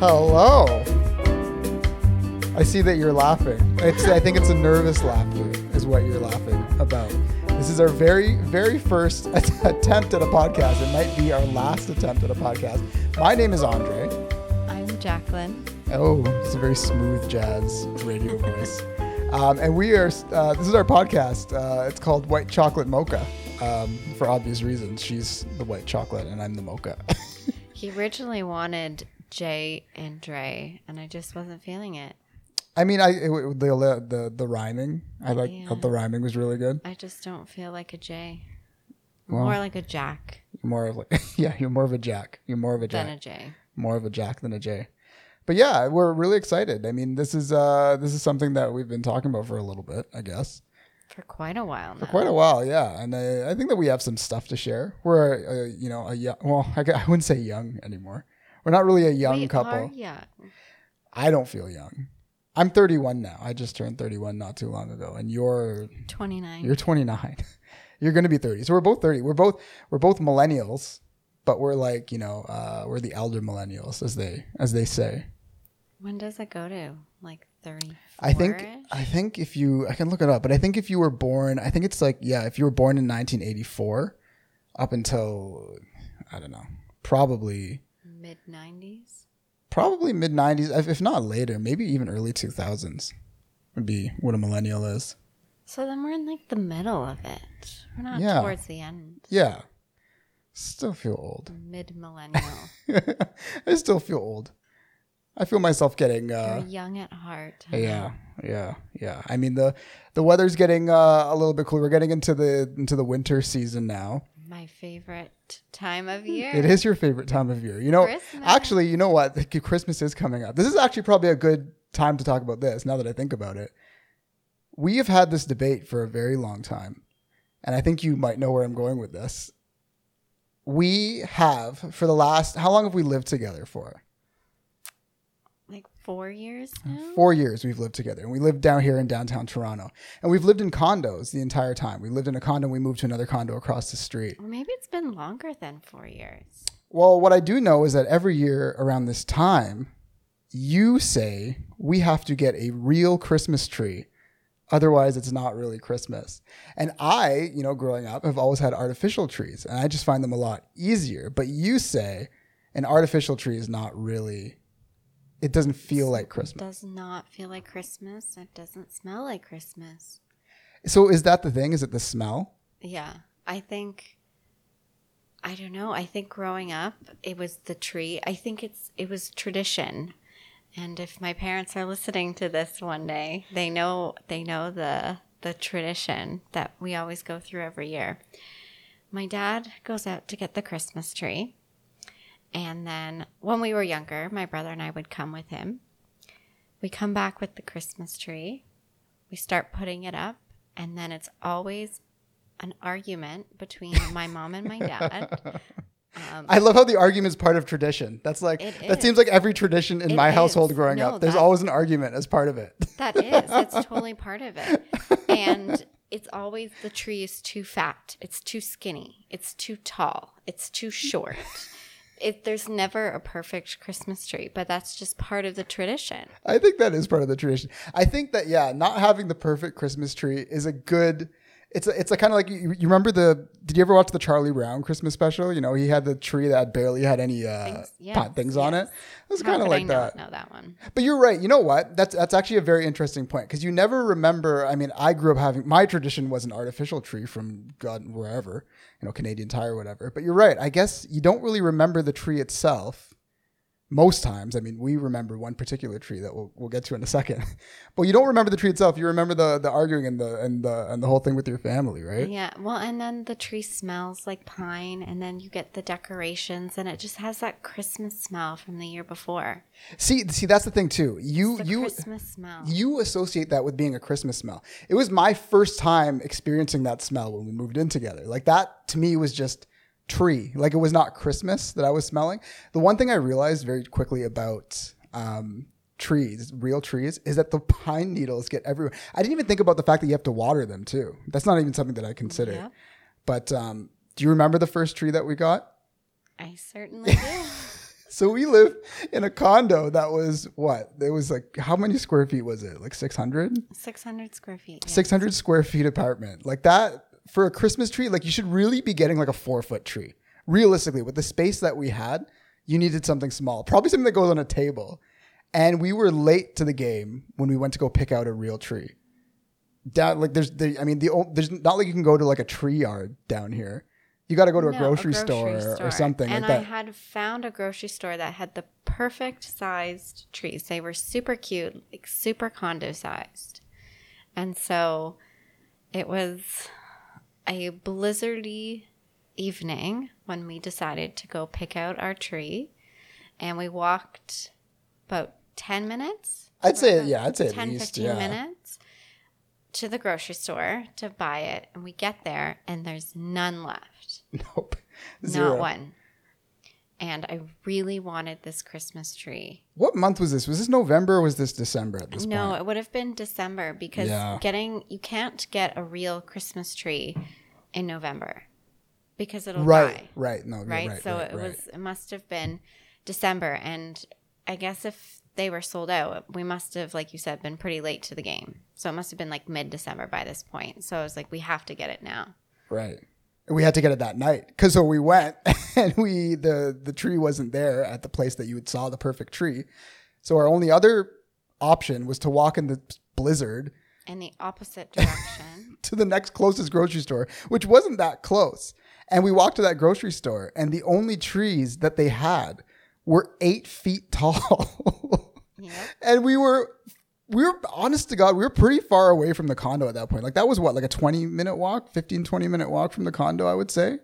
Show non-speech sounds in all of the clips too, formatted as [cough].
Hello. I see that you're laughing. It's, I think it's a nervous laughter, is what you're laughing about. This is our very, very first [laughs] attempt at a podcast. It might be our last attempt at a podcast. My name is Andre. I'm Jacqueline. Oh, it's a very smooth jazz radio voice. Um, and we are, uh, this is our podcast. Uh, it's called White Chocolate Mocha um, for obvious reasons. She's the white chocolate and I'm the mocha. [laughs] He originally wanted Jay and Dre, and I just wasn't feeling it. I mean, I it, the, the the rhyming. I like Yeah. the rhyming was really good. I just don't feel like a Jay. Well- More like a Jack More of like, [laughs] yeah, you're more of a Jack. You're more of a than Jack. a Jay. more of a Jack than a Jay. But yeah, we're really excited. I mean, this is uh this is something that we've been talking about for a little bit, I guess, For quite a while now. for quite a while. Yeah, and I, I think that we have some stuff to share. We're uh, you know a young, well, [laughs] I, I wouldn't say young anymore. We're not really a young we couple. Are young. I don't feel young. I'm 31 now. I just turned 31 not too long ago, and you're 29. You're 29. [laughs] You're going to be 30. So we're both 30. We're both we're both millennials, but we're like, you know, uh, we're the elder millennials as they as they say. when does it go to? Like 30. I think I think if you I can look it up, but I think if you were born, I think it's like yeah, if you were born in 1984 up until I don't know, probably mid 90s. probably mid 90s, if- if not later, maybe even early 2000s would be what a millennial is. So then we're in like the middle of it. We're not Yeah. towards the end. Yeah. Still feel old. Mid millennial. [laughs] I still feel old. I feel myself getting uh You're young at heart. yeah, yeah, yeah. I mean the the weather's getting uh, a little bit cooler. We're getting into the into the winter season now. My favorite time of hmm. year. It is your favorite time of year. You know, Christmas. actually, you know what? Christmas is coming up. This is actually probably a good time to talk about this now that I think about it. We have had this debate for a very long time, and I think you might know where I'm going with this. We have for the last how long have we lived together for? Four years uh, now? Four years we've lived together, and we lived down here in downtown Toronto, and we've lived in condos the entire time. We lived in a condo, and we moved to another condo across the street. Or maybe it's been longer than four years. Well, what I do know is that every year around this time, you say we have to get a real Christmas tree. Otherwise, it's not really Christmas. And I, you know, growing up, have always had artificial trees, and I just find them a lot easier. But you say an artificial tree is not really, it doesn't feel like Christmas. It does not feel like Christmas. It doesn't smell like Christmas. So is that the thing? Is it the smell? Yeah. I think I don't know. I think growing up it was the tree. I think it's it was tradition. And if my parents are listening to this one day, they know they know the the tradition that we always go through every year. My dad goes out to get the Christmas tree. And then when we were younger, my brother and I would come with him. We come back with the Christmas tree. We start putting it up, and then it's always an argument between [laughs] my mom and my dad. Um, I love how the argument is part of tradition. That's like that is. seems like every tradition in It my household growing No, up. There's always an argument as part of it. That is. It's [laughs] totally part of it. [laughs] And it's always the tree is too fat. It's too skinny. It's too tall. It's too short. It, there's never a perfect Christmas tree, but that's just part of the tradition. I think that is part of the tradition. I think that yeah, not having the perfect Christmas tree is a good. It's a, it's a kind of like you, you remember the. Did you ever watch the Charlie Brown Christmas special? You know, he had the tree that barely had any uh, Things- pot yes, things on it. yes. It was kind of like I that. know that one? But you're right. You know what? That's that's actually a very interesting point because you never remember. I mean, I grew up having my tradition was an artificial tree from God wherever, you know, Canadian Tire, or whatever. But you're right. I guess you don't really remember the tree itself. Most times, I mean, we remember one particular tree that we'll, we'll get to in a second, [laughs] but you don't remember the tree itself. You remember the the arguing and the and the and the whole thing with your family, right? Yeah. Well, and then the tree smells like pine, and then you get the decorations, and it just has that Christmas smell from the year before. See, see, that's the thing too. You you Christmas smell. you associate that with being a Christmas smell. It was my first time experiencing that smell when we moved in together. Like that to me was just tree. Like it was not Christmas that I was smelling. The one thing I realized very quickly about um, trees, real trees, is that the pine needles get everywhere. I didn't even think about the fact that you have to water them too. That's not even something that I consider. Yep. But um, do you remember the first tree that we got? I certainly do. [laughs] [laughs] so we live in a condo that was what? It was like how many square feet was it? Like 600? 600 square feet. yeah. 600 square feet apartment. Like that for a Christmas tree, like you should really be getting like a four foot tree. Realistically, with the space that we had, you needed something small, probably something that goes on a table. And we were late to the game when we went to go pick out a real tree. Down like there's the I mean the old, there's not like you can go to like a tree yard down here. You got to go to a, No, grocery store, or something And like I that. had found a grocery store that had the perfect sized trees. They were super cute, like super condo sized. And so it was a blizzardy evening when we decided to go pick out our tree. And we walked about 10 minutes. I'd say yeah, I'd say at 10, least 15 yeah. minutes to the grocery store to buy it. And we get there and there's none left. [laughs] Nope. Zero. Not one. And I really wanted this Christmas tree. What month was this? Was this November or was this December at this No, point? it would have been December because Yeah. getting you can't get a real Christmas tree in November because it'll Right, die. right. No, Right? right. so right, it right. was it must have been December and I guess if they were sold out, we must have, like you said, been pretty late to the game. So it must have been like mid December by this point. So I was like, we have to get it now. Right. We had to get it that night because so we went [laughs] and we the the tree wasn't there at the place that you had saw the perfect tree. So our only other option was to walk in the blizzard In the opposite direction. [laughs] to the next closest grocery store, which wasn't that close. And we walked to that grocery store, and the only trees that they had were eight feet [laughs] tall. yep. and we were we were honest to god we were pretty far away from the condo at that point like that was what like a 20 minute walk 15 20 minute walk from the condo i would say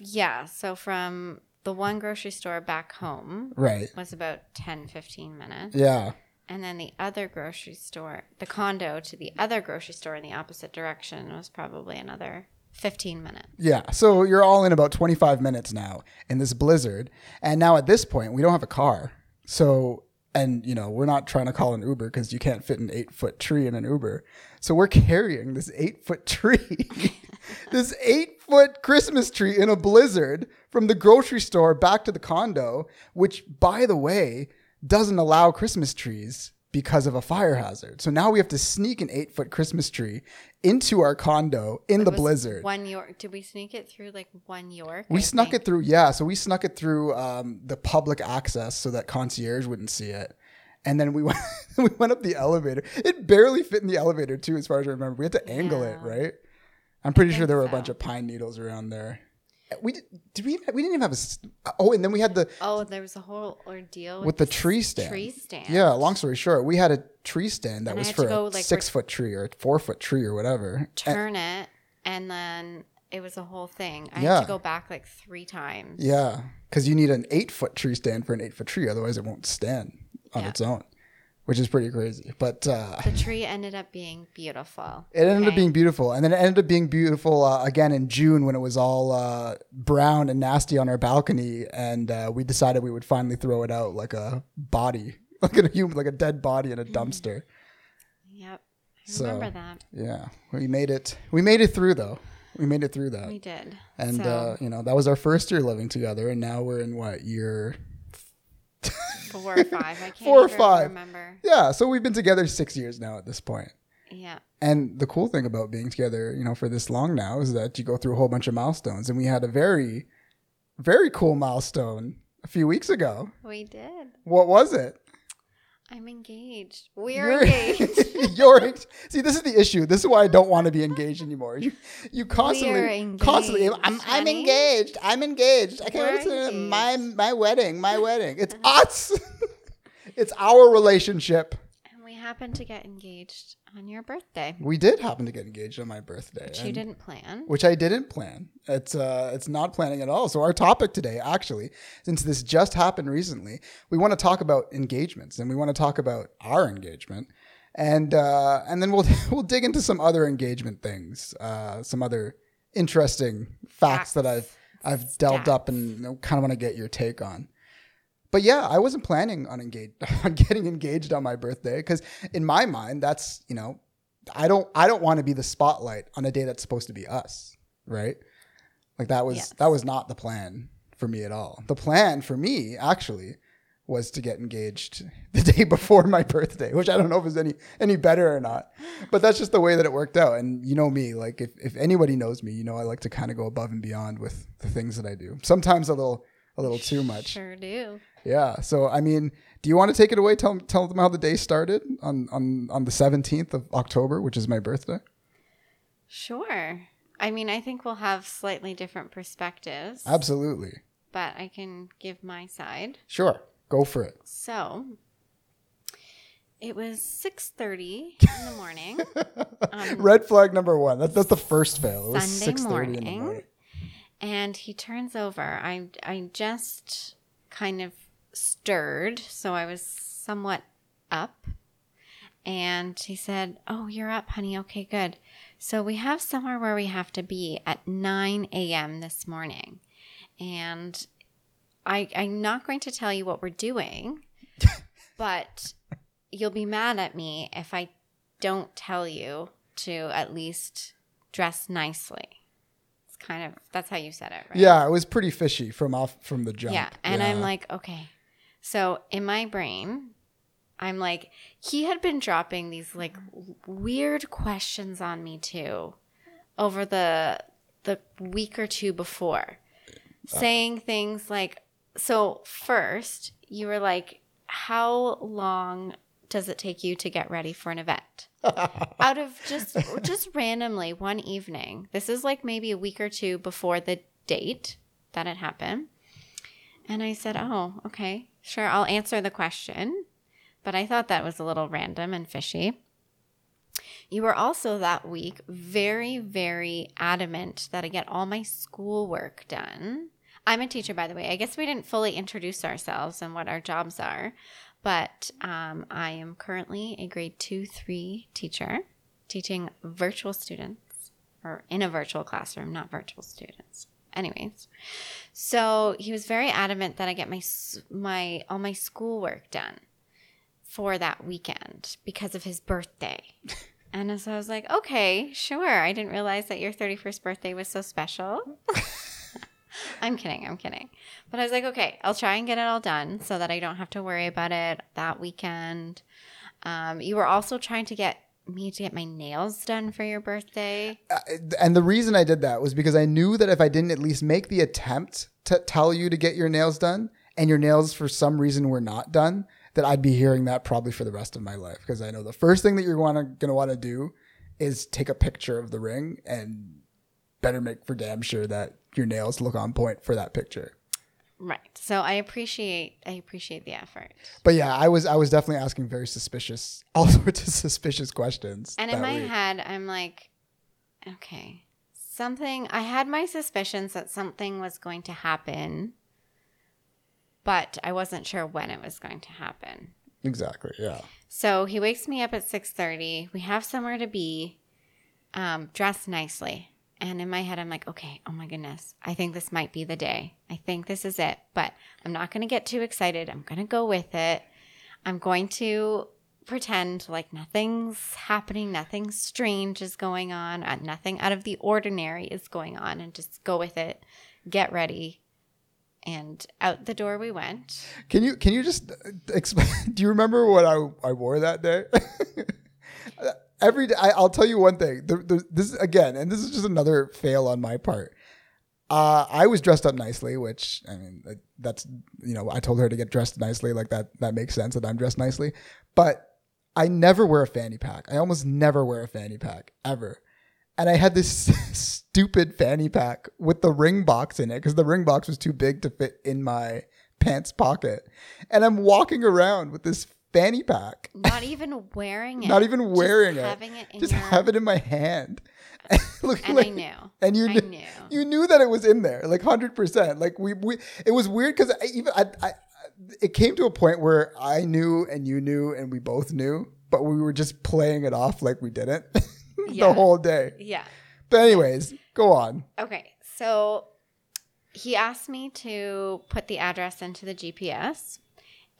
Yeah. So from the one grocery store back home right was about 10, 15 minutes. yeah And then the other grocery store, the condo to the other grocery store in the opposite direction was probably another 15 minutes. yeah so you're all in about 25 minutes now in this blizzard and now at this point we don't have a car so and you know we're not trying to call an uber because you can't fit an eight foot tree in an uber. So we're carrying this eight foot tree [laughs] this eight foot christmas tree in a blizzard from the grocery store back to the condo which by the way doesn't allow christmas trees because of a fire hazard so now we have to sneak an eight foot christmas tree into our condo in the blizzard One York. Did we sneak it through like one York? we I snuck think? it through, yeah. So we snuck it through um, the public access so that concierge wouldn't see it. And then we [laughs] went, we went up the elevator. It barely fit in the elevator too, as far as I remember. We had to angle it, right? I'm pretty sure there were a bunch of pine needles around there. We did, did we? We didn't even have a Oh, and then we had the Oh, there was a whole ordeal with the tree stand. Tree stand. Yeah. Long story short, we had a tree stand that And was for go, a like, six foot tree or a four foot tree or whatever. And- Turn it, and then it was a whole thing. I had Yeah. to go back like three times. Yeah, because you need an eight foot tree stand for an eight foot tree, otherwise it won't stand on Yeah. its own, which is pretty crazy. But uh, The tree ended up being beautiful. it ended up being beautiful, and then it ended up being beautiful uh, again in June when it was all uh, brown and nasty on our balcony, and uh, we decided we would finally throw it out like a body, [laughs] like a human, like a dead body in a dumpster. Yep. I So- remember that. Yeah, we made it. We made it through though. We made it through that. We did. And so, uh, you know that was our first year living together, and now we're in what year four or five. I [laughs] can't Four or five. remember. Yeah, so we've been together six years now at this point. Yeah. And the cool thing about being together, you know, for this long now is that you go through a whole bunch of milestones. And we had a very, very cool milestone a few weeks ago. We did. What was it? I'm engaged. We're You're- engaged. [laughs] You're see. This is the issue. This is why I don't want to be engaged anymore. You, you constantly, engaged, constantly. I'm, I'm engaged. I'm engaged. I can't wait to my my wedding. My wedding. It's [laughs] us. [laughs] it's our relationship. Happened to get engaged on your birthday, We did happen to get engaged on my birthday. which you didn't plan. which I didn't plan. It's uh, it's not planning at all. So our topic today, actually, since this just happened recently, we want to talk about engagements and we want to talk about our engagement, and uh, and then we'll [laughs] we'll dig into some other engagement things, uh, some other interesting facts that I've I've delved up and kind of want to get your take on. But yeah, I wasn't planning on engage [laughs] on getting engaged on my birthday because in my mind, that's you know, I don't I don't want to be the spotlight on a day that's supposed to be us, right? Like that was Yes. that was not the plan for me at all. The plan for me actually was to get engaged [laughs] the day before my birthday, which I don't know if it's any any better or not. But that's just the way that it worked out. And you know me, like if, if anybody knows me, you know I like to kind of go above and beyond with the things that I do. Sometimes a little a little too much. Sure do. Yeah. So I mean, do you want to take it away? Tell tell them how the day started on on on the seventeenth of October, which is my birthday. Sure. I mean, I think we'll have slightly different perspectives. Absolutely. But I can give my side. Sure. Go for it. So it was six thirty in the morning. [laughs] um, Red flag number one. That's that's the first fail. It was Sunday morning, morning, and he turns over. I I just kind of stirred, so I was somewhat up. And he said, "Oh, you're up, honey. Okay, good. So we have somewhere where we have to be at 9 a.m. this morning, and I, I'm not going to tell you what we're doing, [laughs] but you'll be mad at me if I don't tell you to at least dress nicely. It's kind of that's how you said it, right? Yeah, it was pretty fishy from off from the jump. Yeah, and yeah. I'm like, okay. So in my brain, I'm like, he had been dropping these like weird questions on me too over the the week or two before. Saying things like, so first, you were like, how long does it take you to get ready for an event? [laughs] Out of just just randomly one evening. This is like maybe a week or two before the date that it happened. And I said, "Oh, okay. Sure, I'll answer the question." But I thought that was a little random and fishy. You were also that week very, very adamant that I get all my schoolwork done I'm a teacher, by the way. I guess we didn't fully introduce ourselves and what our jobs are, but um, I am currently a grade two, three teacher teaching virtual students or in a virtual classroom, not virtual students. Anyways, so he was very adamant that I get my my all my schoolwork done for that weekend because of his birthday. [laughs] and so I was like, okay, sure. I didn't realize that your 31st birthday was so special. [laughs] I'm kidding. I'm kidding. But I was like, okay, I'll try and get it all done so that I don't have to worry about it that weekend. Um, you were also trying to get me to get my nails done for your birthday. Uh, and the reason I did that was because I knew that if I didn't at least make the attempt to tell you to get your nails done and your nails for some reason were not done, that I'd be hearing that probably for the rest of my life. Because I know the first thing that you're wanna, gonna want to do is take a picture of the ring and better make for damn sure that your nails look on point for that picture. Right. So I appreciate I appreciate the effort. But yeah, I was I was definitely asking very suspicious [laughs] all sorts of suspicious questions. And in my week. head, I'm like, okay, something I had my suspicions that something was going to happen, but I wasn't sure when it was going to happen. Exactly. Yeah. So he wakes me up at six thirty. We have somewhere to be, um, dressed nicely. And in my head, I'm like, okay, oh my goodness, I think this might be the day. I think this is it. But I'm not going to get too excited. I'm going to go with it. I'm going to pretend like nothing's happening, nothing strange is going on, uh, nothing out of the ordinary is going on, and just go with it. Get ready. And out the door we went. Can you can you just uh, [laughs] explain? Do you remember what I I wore that day? [laughs] every day, I, will tell you one thing. The, the, this again, and this is just another fail on my part. Uh, I was dressed up nicely, which I mean, that's you know, I told her to get dressed nicely, like that. That makes sense that I'm dressed nicely, but I never wear a fanny pack. I almost never wear a fanny pack ever. And I had this [laughs] stupid fanny pack with the ring box in it because the ring box was too big to fit in my pants pocket. And I'm walking around with this fanny pack. Not even wearing [laughs] it. Not even wearing just it. Having it just your... have it in my hand. [laughs] and like, I knew. And you knew, knew, You knew that it was in there, like hundred percent. Like we, we. It was weird because I even I, I, it came to a point where I knew and you knew and we both knew, but we were just playing it off like we didn't [laughs] the whole day. Yeah. But anyways, go on. Okay, so he asked me to put the address into the GPS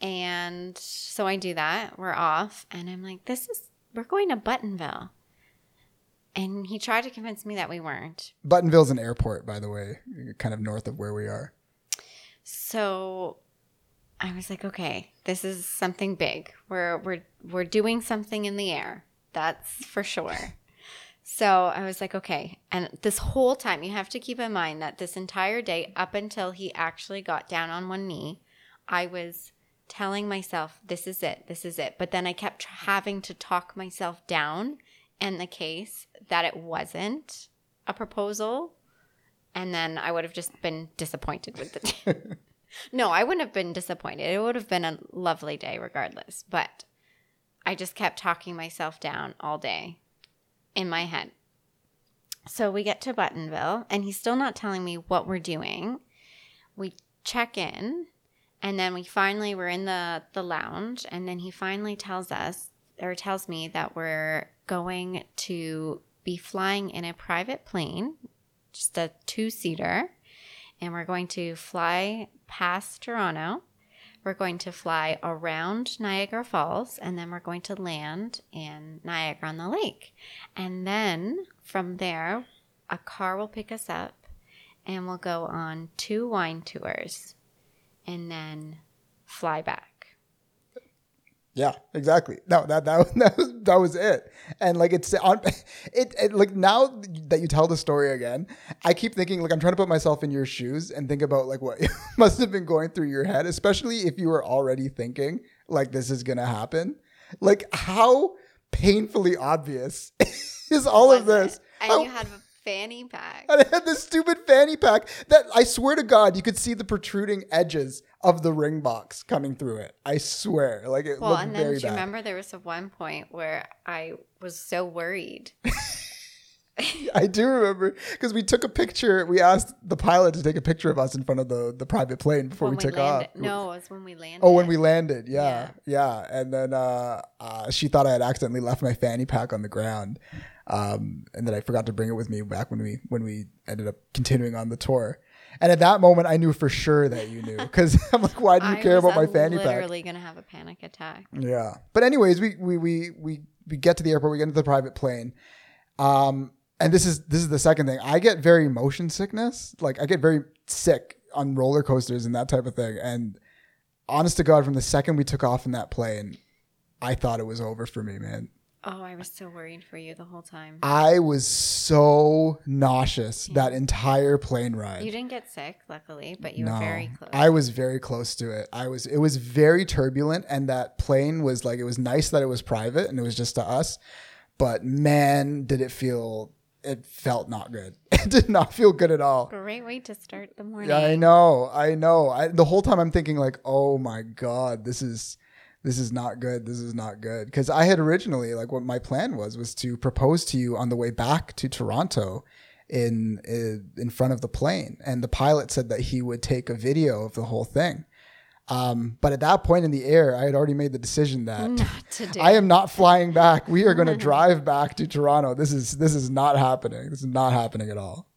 and so I do that. We're off. And I'm like, this is, we're going to Buttonville. And he tried to convince me that we weren't. Buttonville's an airport, by the way, kind of north of where we are. So I was like, okay, this is something big. We're we're we're doing something in the air. That's for sure. So I was like, okay. And this whole time, you have to keep in mind that this entire day, up until he actually got down on one knee, I was telling myself, this is it, this is it. But then I kept having to talk myself down in the case that it wasn't a proposal. And then I would have just been disappointed with the. day. [laughs] no, I wouldn't have been disappointed. It would have been a lovely day regardless. But I just kept talking myself down all day in my head. So we get to Buttonville, and he's still not telling me what we're doing. We check in, and then we finally we're in the the lounge, and then he finally tells us or tells me that we're going to be flying in a private plane, just a two seater, and we're going to fly past Toronto we're going to fly around Niagara Falls and then we're going to land in Niagara on the Lake. And then from there, a car will pick us up and we'll go on two wine tours and then fly back. Yeah, exactly. No, that that [laughs] that was, that was it. And like it's on [laughs] it, it like now that you tell the story again, I keep thinking like I'm trying to put myself in your shoes and think about like what [laughs] must have been going through your head, especially if you were already thinking like this is going to happen. Like how painfully obvious is all Was of this? it? And How- you had a fanny pack. and it had this stupid fanny pack that I swear to God, you could see the protruding edges of the ring box coming through it. I swear, like it Well, looked and then very do you bad. remember there was a one point where I was so worried. [laughs] I do remember because we took a picture. We asked the pilot to take a picture of us in front of the, the private plane before when we took off. No, it was when we landed. Oh, when we landed, yeah, yeah, and then uh, uh, she thought I had accidentally left my fanny pack on the ground, um, and then I forgot to bring it with me back when we when we ended up continuing on the tour. And at that moment, I knew for sure that you knew because [laughs] I'm like, why do you I care about my fanny pack? literally gonna have a panic attack. Yeah. But anyways, we we we we we get to the airport, we get into the private plane. Um and this is this is the second thing. I get very motion sickness. Like I get very sick on roller coasters and that type of thing. And honest to God, from the second we took off in that plane, I thought it was over for me, man. Oh, I was so worried for you the whole time. I was so nauseous that entire plane ride. You didn't get sick, luckily, but you were very close. I was very close to it. I was it was very turbulent and that plane was like it was nice that it was private and it was just to us. But man, did it feel it felt not good. [laughs] It did not feel good at all. Great way to start the morning. Yeah, I know. I know. I, the whole time I'm thinking like, "Oh my god, this is this is not good. This is not good." Cuz I had originally like what my plan was was to propose to you on the way back to Toronto in in in front of the plane and the pilot said that he would take a video of the whole thing. Um, but at that point in the air, I had already made the decision that Not to do. I am not flying back. We are going [laughs] to drive back to Toronto. This is this is not happening. This is not happening at all.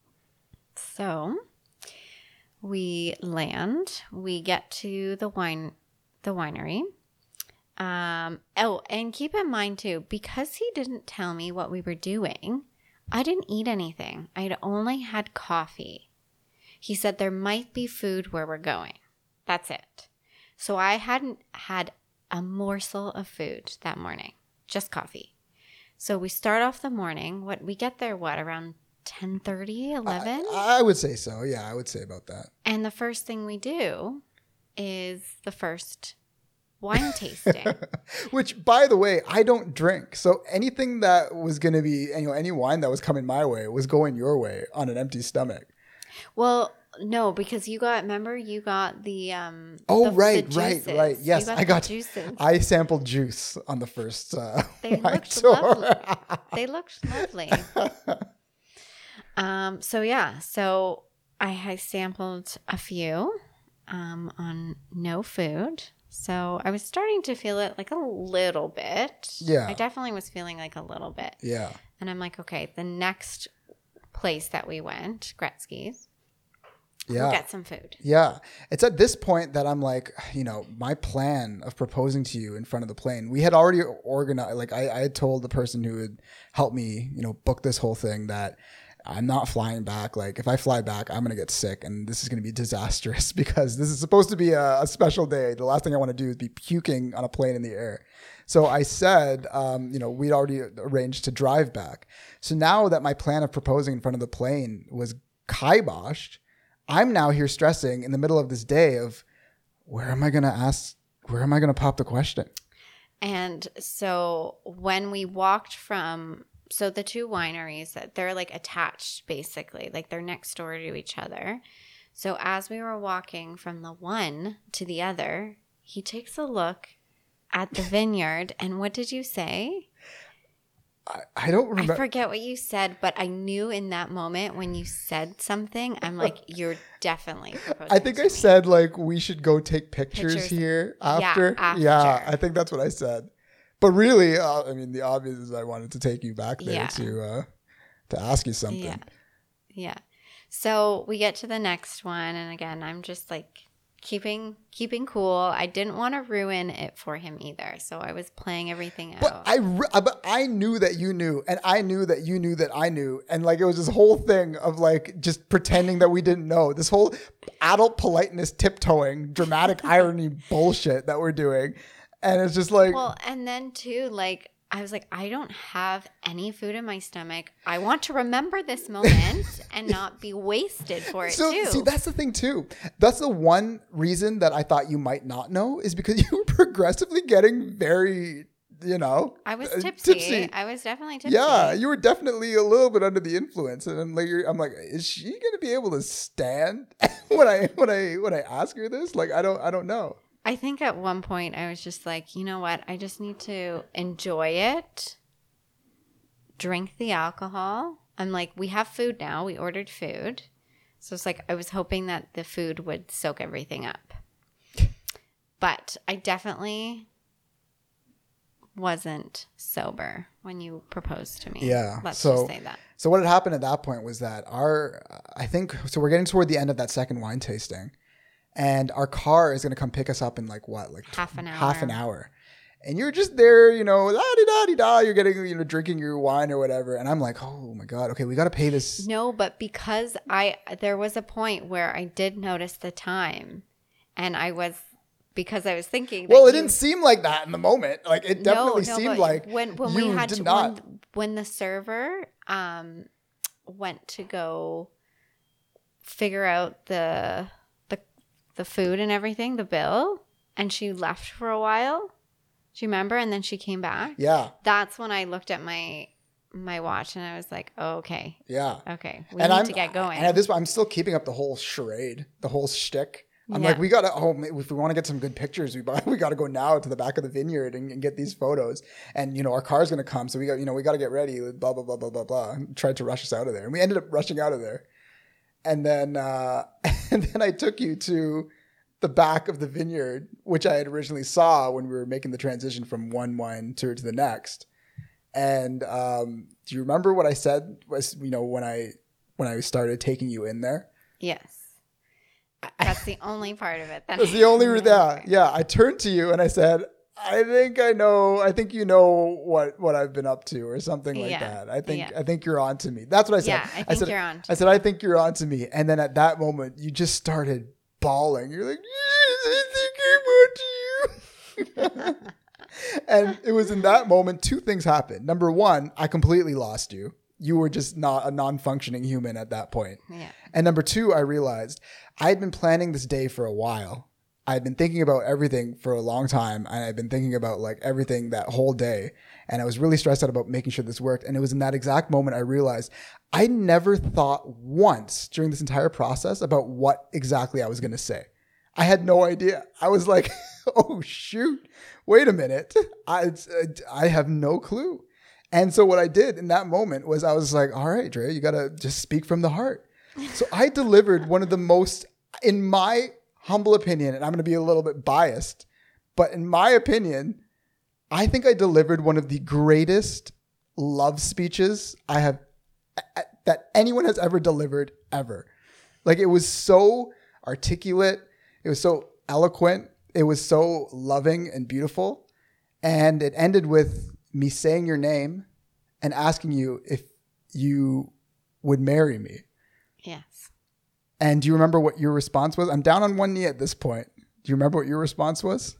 So we land. We get to the wine, the winery. Um, oh, and keep in mind too, because he didn't tell me what we were doing, I didn't eat anything. I'd only had coffee. He said there might be food where we're going. That's it. So I hadn't had a morsel of food that morning, just coffee. So we start off the morning. What we get there, what around 10 11? I, I would say so. Yeah, I would say about that. And the first thing we do is the first wine [laughs] tasting. Which, by the way, I don't drink. So anything that was going to be, you know, any wine that was coming my way was going your way on an empty stomach. well, no, because you got remember you got the um Oh, the- the right, right, right. Yes, got I got. juices. I sampled juice on the first. Uh, They [laughs] looked tour. lovely. they [laughs] looked lovely. um so yeah, so I had sampled a few um on no food. So I was starting to feel it like a little bit. Yeah. I definitely was feeling like a little bit. yeah. And I'm like, okay, the next place that we went, Gretzky's, Yeah. we'll get some food. Yeah. It's at this point that I'm like, you know, my plan of proposing to you in front of the plane, we had already organized, like, I, I had told the person who would help me, you know, book this whole thing that I'm not flying back. Like if I fly back, I'm gonna get sick, and this is gonna be [laughs] disastrous because this is supposed to be a, a special day. The last thing I want to do is be puking on a plane in the air. So I said, um, you know, we'd already arranged to drive back. So now that my plan of proposing in front of the plane was kiboshed, I'm now here stressing in the middle of this day of where am I gonna ask? Where am I gonna pop the question? And so when we walked from so the two wineries that they're like attached basically, like they're next door to each other. So as we were walking from the one to the other, he takes a look at the [laughs] vineyard and what did you say? I, I don't I remember. forget what you said, but I knew in that moment when you said something, I'm like, [laughs] you're definitely. I think I me. said like we should go take pictures, Pictures. here Yeah, after. after. Yeah, I think that's what I said. But really, uh, I mean, the obvious is I wanted to take you back there Yeah. to uh, to ask you something. Yeah. Yeah. So we get to the next one and again I'm just like keeping keeping cool. I didn't want to ruin it for him either. So I was playing everything out. But I, re- uh, but I knew that you knew, and I knew that you knew that I knew, and like it was this whole thing of like just pretending that we didn't know. This whole adult politeness, tiptoeing, dramatic [laughs] irony bullshit that we're doing, and it's just like, well, and then too like I was like I don't have any food in my stomach. I want to remember this moment [laughs] and not be wasted for it so too. see, that's the thing too. That's the one reason that I thought you might not know is because [laughs] you were progressively getting very, you know, I was uh, tipsy. I was definitely tipsy. Yeah, you were definitely a little bit under the influence, and I'm like, I'm like, is she gonna be able to stand [laughs] when I when I when I ask her this? Like, I don't I don't know. I think at one point I was just like, you know what? I just need to enjoy it, drink the alcohol. I'm like, we have food now. We ordered food. So it's like, I was hoping that the food would soak everything up. But I definitely wasn't sober when you proposed to me. Yeah, Let's so- just say that. So what had happened at that point was that our I think so we're getting toward the end of that second wine tasting, and our car is gonna come pick us up in like what like Half an hour half an hour. And you're just there, you know, la di da di da. You're getting, you know, drinking your wine or whatever. And I'm like, oh my god, okay, we got to pay this. No, but because I there was a point where I did notice the time, and I was because I was thinking. That Well, it you- didn't seem like that in the moment. Like it definitely seemed like when when we had to not. when, when the server um went to go figure out the the food and everything, the bill, and she left for a while. Do you remember? And then she came back. Yeah, That's when I looked at my my watch and I was like, oh, okay, yeah. okay, we and need I'm to get going. And at this point, I'm still keeping up the whole charade, the whole shtick. I'm Yeah. like, we gotta. Oh, if we want to get some good pictures, we [laughs] we gotta go now to the back of the vineyard and, and get these photos. And you know, our car's gonna come, so we got you know we gotta get ready. Blah blah blah blah blah blah. And tried to rush us out of there, and we ended up rushing out of there. And then uh, [laughs] and then I took you to the back of the vineyard, which I had originally saw when we were making the transition from one wine tour to the next. And um, do you remember what I said was you know when I when I started taking you in there? yes, that's the only part of it. That That's I the only re- yeah yeah. I turned to you and I said, "I think I know. I think you know what what I've been up to, or something like Yeah, that. I think yeah. I think you're on to me. That's what I said. Yeah, I think said, you're on I said, I think you're on to me. And then at that moment, you just started bawling. You're like, yes, I think I'm on to you. [laughs] and it was in that moment two things happened. Number one, I completely lost you. You were just not a non-functioning human at that point. Yeah. And number two, I realized I had been planning this day for a while. I had been thinking about everything for a long time, and I'd been thinking about like everything that whole day. And I was really stressed out about making sure this worked. And it was in that exact moment I realized I never thought once during this entire process about what exactly I was going to say. I had no idea. I was like, [laughs] "Oh shoot, wait a minute! I uh, I have no clue." And so what I did in that moment was I was like, "All right, Dre, you got to just speak from the heart." So I delivered one of the most, in my humble opinion, and I'm going to be a little bit biased, but in my opinion, I think I delivered one of the greatest love speeches I have that anyone has ever delivered ever. Like it was so articulate, it was so eloquent, it was so loving and beautiful, and it ended with me saying your name and asking you if you would marry me. And do you remember what your response was? I'm down on one knee at this point. Do you remember what your response was?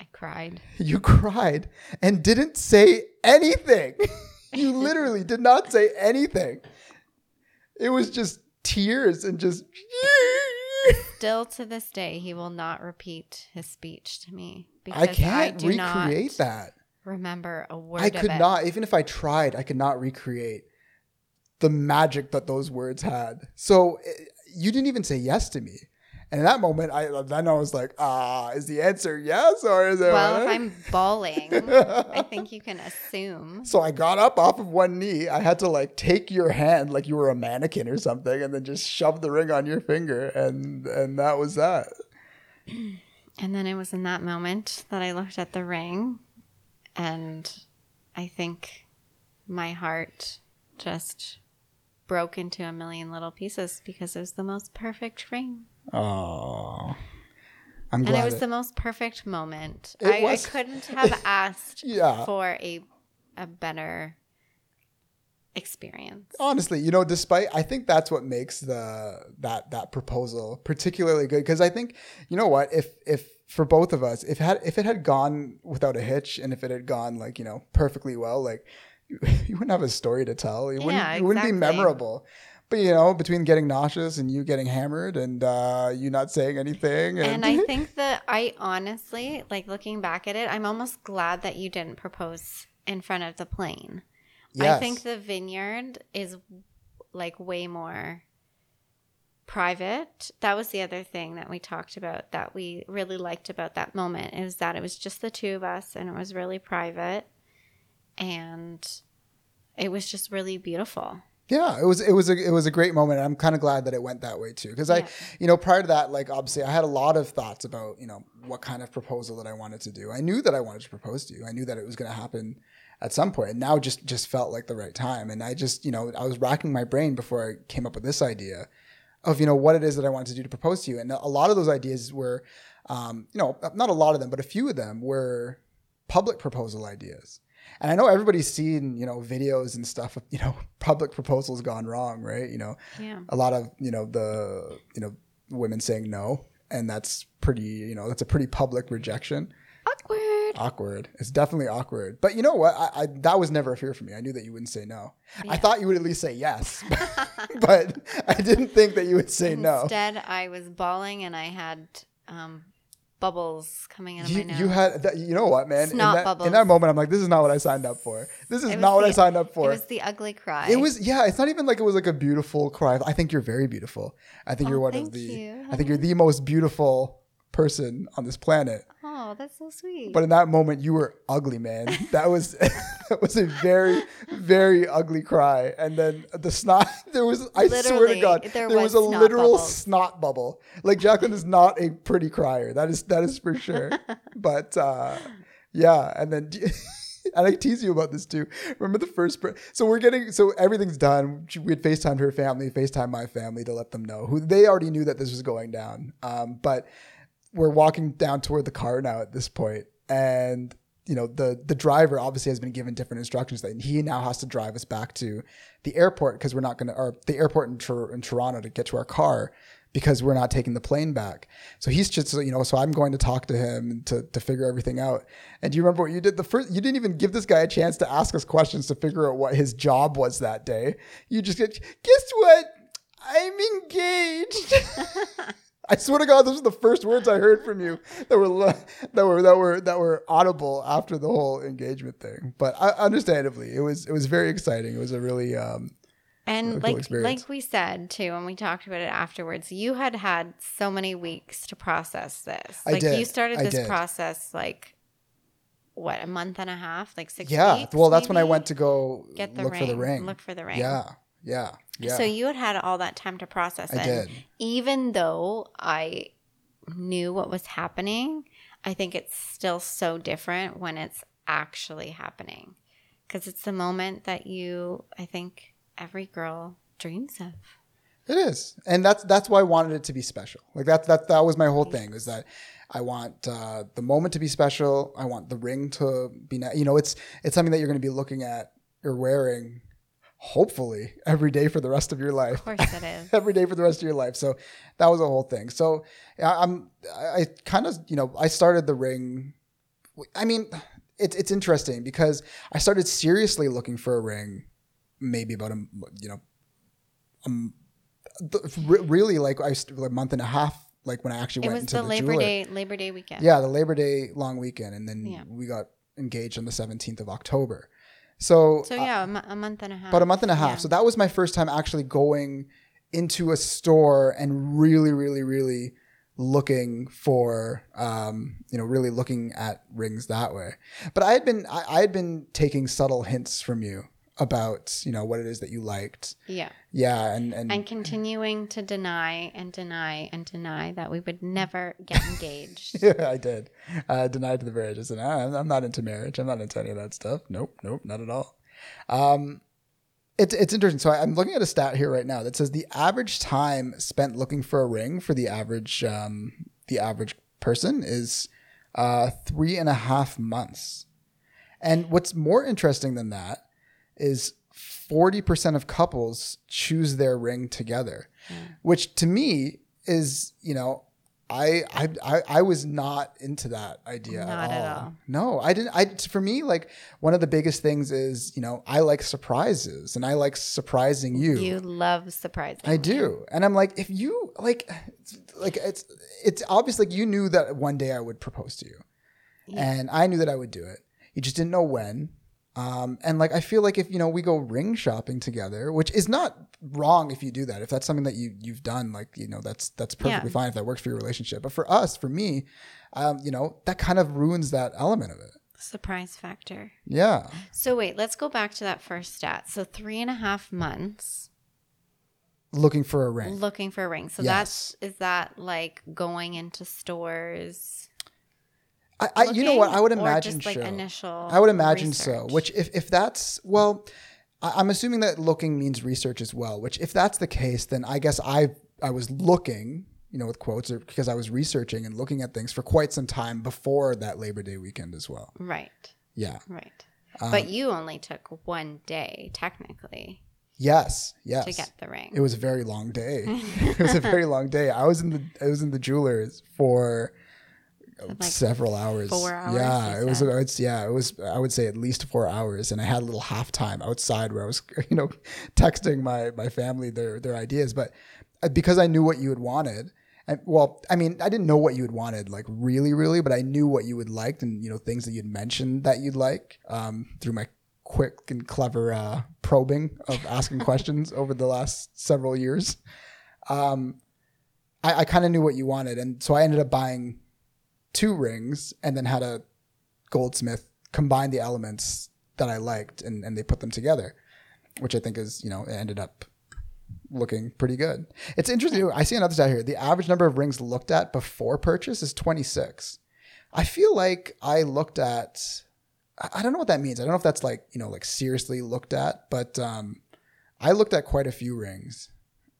I cried. [laughs] You cried and didn't say anything. [laughs] you literally did not say anything. It was just tears and just. [laughs] Still to this day, he will not repeat his speech to me because I can't not recreate that. remember a word. I could not, even if I tried, I could not recreate the magic that those words had. So eh, you didn't even say yes to me. And in that moment, I then I was like, ah, is the answer yes or is it? Well, if I'm bawling, [laughs] I think you can assume. So I got up off of one knee. I had to like take your hand like you were a mannequin or something, and then just shove the ring on your finger, and and that was that. [clears throat] And then it was in that moment that I looked at the ring, and I think my heart just broke into a million little pieces because it was the most perfect ring. Oh, I'm And it was it- the most perfect moment. I, was- I couldn't [laughs] have asked Yeah. for a a better experience. honestly you know despite i think that's what makes the that that proposal particularly good because i think you know what if if for both of us if had if it had gone without a hitch and if it had gone like you know perfectly well like you, [laughs] you wouldn't have a story to tell it wouldn't Yeah, it wouldn't be memorable but you know between getting nauseous and you getting hammered and uh you not saying anything and, And I [laughs] think that I honestly, like looking back at it, I'm almost glad that you didn't propose in front of the plane. Yes. I think the vineyard is like way more private. That was the other thing that we talked about that we really liked about that moment is that it was just the two of us and it was really private and it was just really beautiful. Yeah, it was it was a it was a great moment. I'm kind of glad that it went that way too, because Yeah. I, you know, prior to that, like obviously, I had a lot of thoughts about you know what kind of proposal that I wanted to do. I knew that I wanted to propose to you. I knew that it was going to happen at some point. and now just just felt like the right time. And I just you know I was racking my brain before I came up with this idea of you know what it is that I wanted to do to propose to you, and a lot of those ideas were, um, you know, not a lot of them, but a few of them were public proposal ideas. And I know everybody's seen, you know, videos and stuff of, you know, [laughs] public proposals gone wrong, right? You know, Yeah. a lot of, you know, the, you know, women saying no. And that's pretty, you know, that's a pretty public rejection. Awkward. Awkward. It's definitely awkward. But you know what? I, I that was never a fear for me. I knew that you wouldn't say no. I thought you would at least say yes, [laughs] but I didn't think that you would say no. Instead, I was bawling and I had um, bubbles coming out of my You, nose. you had that, you know what, man? In Snot that, in that moment, I'm like, this is not what I signed up for. This is not what I signed up for. It was the ugly cry. It was yeah. It's not even like it was like a beautiful cry. I think you're very beautiful. I think Oh, you're one of the. you. I think you're the most beautiful person on this planet. That's so sweet. But in that moment, you were ugly, man. That was [laughs] that was a very very ugly cry. And then the snot. [laughs] There was. I swear to God, there there was, was a literal bubbles. snot bubble. Like Jacqueline is not a pretty crier. That is that is for sure. [laughs] but uh, yeah, and then. And I tease you about this too. Remember the first, per- so we're getting, so everything's done. We had FaceTimed her family, FaceTime my family to let them know who they already knew that this was going down. Um, but we're walking down toward the car now at this point, and you know the the driver obviously has been given different instructions that he now has to drive us back to the airport because we're not going to, or the airport in, Tor- in Toronto to get to our car because we're not taking the plane back. So he's just, you know, so I'm going to talk to him to, to figure everything out. And do you remember what you did? The first, you didn't even give this guy a chance to ask us questions to figure out what his job was that day. You just get, guess what? I'm engaged. [laughs] I swear to God, those are the first words I heard from you that were that were that were that were audible after the whole engagement thing. But I, understandably, it was it was very exciting. It was a really um, and cool like experience. like we said too, when we talked about it afterwards, you had had so many weeks to process this. I Like did. you started I this did. process like what a month and a half, like six. yeah. weeks, well, that's when I went to go get the look ring. for the ring. Look for the ring. Yeah, yeah, yeah. So you had had all that time to process I it. did. Even though I knew what was happening, I think it's still so different when it's actually happening. Because it's the moment that you, I think, every girl dreams of. It is, and that's that's why I wanted it to be special. Like that's that that was my whole thing was that I want uh, the moment to be special. I want the ring to be, you know, it's it's something that you're going to be looking at or wearing hopefully every day for the rest of your life. Of course it is. [laughs] every day for the rest of your life. So that was a whole thing. So I- I'm I kind of you know I started the ring. I mean, it's it's interesting because I started seriously looking for a ring, maybe about a you know, um, really like I like a month and a half like when I actually It went into the, the, Labor jeweler. Day Labor Day weekend. Yeah, the Labor Day long weekend, and then Yeah. we got engaged on the seventeenth of October. So, So uh, yeah, a, a month and a half. about a month and a half. Yeah. So that was my first time actually going into a store and really, really, really looking for, um, you know, really looking at rings that way. But I had been, I, I had been taking subtle hints from you about, you know, what it is that you liked. Yeah. Yeah, and and, And continuing to deny and deny and deny that we would never get engaged. [laughs] yeah, I did. I denied to the marriage. I said, "Ah, I'm not into marriage. I'm not into any of that stuff. Nope, nope, not at all. Um, it's it's interesting. So I, I'm looking at a stat here right now that says the average time spent looking for a ring for the average um, the average person is uh, three and a half months. And what's more interesting than that is 40% of couples choose their ring together, which to me is, you know, I, I I I was not into that idea Not at, at all. all. No, I didn't. I for me like one of the biggest things is you know I like surprises and I like surprising you. You love surprises. I do, and I'm like, if you like, like it's it's obvious like you knew that one day I would propose to you, and I knew that I would do it. You just didn't know when. Um, and like I feel like if you know we go ring shopping together, which is not wrong if you do that. If that's something that you you've done, like you know that's that's perfectly Yeah. fine if that works for your relationship. But for us, for me, um, you know that kind of ruins that element of it. Surprise factor. Yeah. So wait, let's go back to that first stat. So three and a half months Looking for a ring. looking for a ring. So Yes. that's is that like going into stores? I, I you know what? I would imagine like so. initial. I would imagine so. Which, if, if that's well, I, I'm assuming that looking means research as well. Which, if that's the case, then I guess I I was looking, you know, with quotes, or because I was researching and looking at things for quite some time before that Labor Day weekend as well. right, Yeah. right. Um, but you only took one day technically Yes. Yes. to get the ring. It was a very long day. [laughs] it was a very long day. I was in the I was in the jewelers for Like several hours. four hours, Yeah, it was. It's yeah. It was. I would say at least four hours, and I had a little half time outside where I was, [laughs] you know, texting my my family their their ideas. But uh, because I knew what you had wanted, and well, I mean, I didn't know what you had wanted like really, really, but I knew what you would liked, and you know, things that you'd mentioned that you'd like um, through my quick and clever uh, probing of asking [laughs] questions over the last several years. Um, I, I kind of knew what you wanted, and so I ended up buying two rings and then had a goldsmith combine the elements that I liked and, and they put them together, which I think is, you know, it ended up looking pretty good. It's interesting. I see another stat here. The average number of rings looked at before purchase is 26. I feel like I looked at, I don't know what that means. I don't know if that's like, you know, like seriously looked at, but um, I looked at quite a few rings.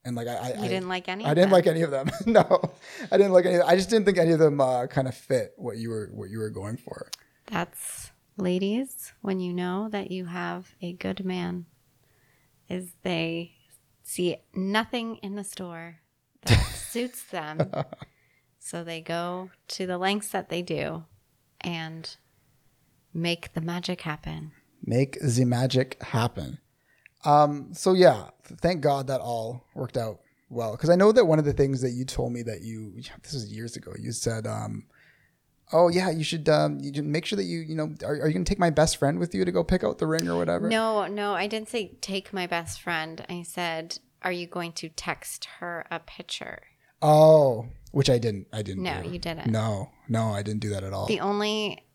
And like I, I you didn't like any. I of didn't them? like any of them. [laughs] no, I didn't like any. I just didn't think any of them uh, kind of fit what you were what you were going for. That's ladies when you know that you have a good man, is they see nothing in the store that [laughs] suits them, so they go to the lengths that they do, and make the magic happen. Make the magic happen. Um, so yeah, thank God that all worked out well. Because I know that one of the things that you told me that you this was years ago. You said, um, "Oh yeah, you should um, you make sure that you you know are, are you gonna take my best friend with you to go pick out the ring or whatever?" No, no, I didn't say take my best friend. I said, are you going to text her a picture? Oh, which I didn't. I didn't. No, do. you didn't. No, no, I didn't do that at all. The only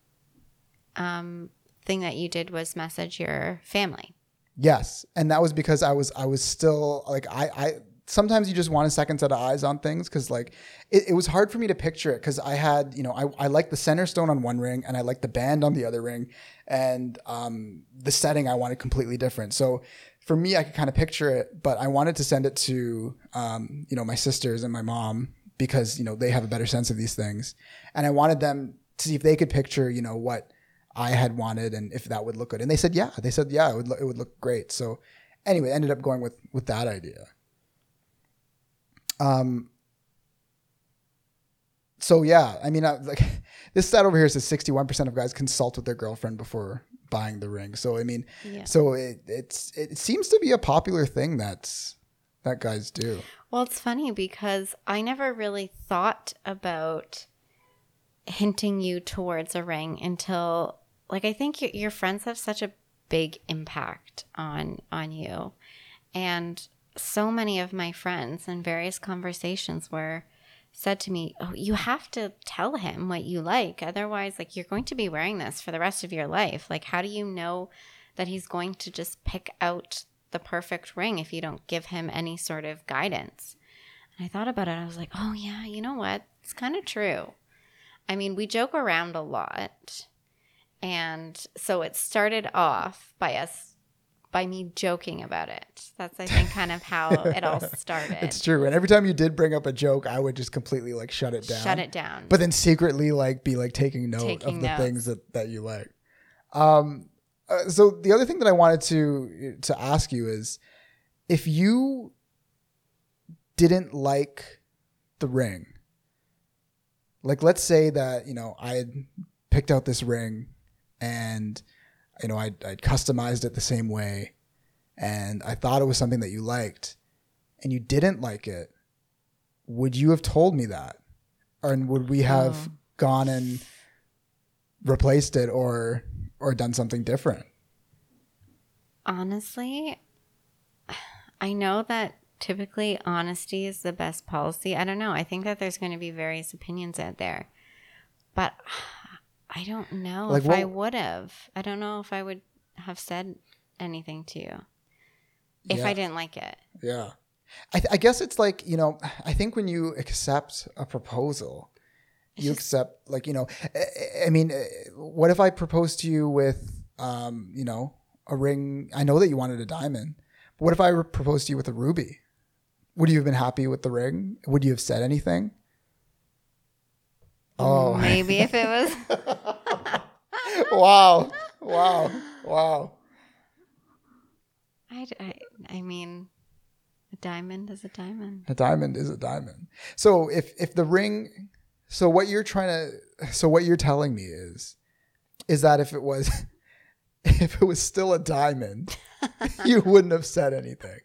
um, thing that you did was message your family. Yes, and that was because I was I was still like I I sometimes you just want a second set of eyes on things because like it, it was hard for me to picture it because I had you know I I like the center stone on one ring and I like the band on the other ring and um the setting I wanted completely different. So for me I could kind of picture it but I wanted to send it to um you know my sisters and my mom because you know they have a better sense of these things. And I wanted them to see if they could picture you know what I had wanted and if that would look good. And they said, yeah, they said, yeah, it would, look, it would look great. So, anyway, ended up going with with that idea. Um. So yeah, I mean, I, like [laughs] this stat over here says sixty-one percent of guys consult with their girlfriend before buying the ring. So I mean, Yeah. so it it's it seems to be a popular thing that's that guys do. Well, it's funny because I never really thought about hinting you towards a ring until like I think your, friends have such a big impact on on you. And so many of my friends in various conversations were said to me, "Oh, you have to tell him what you like. Otherwise, like you're going to be wearing this for the rest of your life. Like how do you know that he's going to just pick out the perfect ring if you don't give him any sort of guidance?" And I thought about it. I was like, "Oh yeah, you know what? It's kind of true." I mean, we joke around a lot. And so it started off by us by me joking about it. That's I think kind of how it all [laughs] started. It's true. And every time you did bring up a joke, I would just completely like shut it down. Shut it down. But then secretly like be like taking note Taking of the notes. things that that you like. Um uh, so the other thing that I wanted to to ask you is if you didn't like the ring. Like let's say that, you know, I had picked out this ring and you know, I'd, I'd customized it the same way and I thought it was something that you liked and you didn't like it, would you have told me that? Or would we have Oh. gone and replaced it or or done something different? Honestly, I know that typically honesty is the best policy. I don't know. I think that there's going to be various opinions out there. But I don't know Like if I would have. I don't know if I would have said anything to you if Yeah. I didn't like it. Yeah. I, th- I guess it's like, you know, I think when you accept a proposal, you accept, like, you know, I, I mean, eh, what if I proposed to you with, um, you know, a ring? I know that you wanted a diamond, but what if I proposed to you with a ruby? Would you have been happy with the ring? Would you have said anything? Oh, [laughs] Maybe if it was. [laughs] wow. Wow. Wow. I, I, I mean, a diamond is a diamond. A diamond is a diamond. So if if the ring, so what you're trying to, so what you're telling me is, is that if it was, [laughs] if it was still a diamond, you wouldn't have said anything.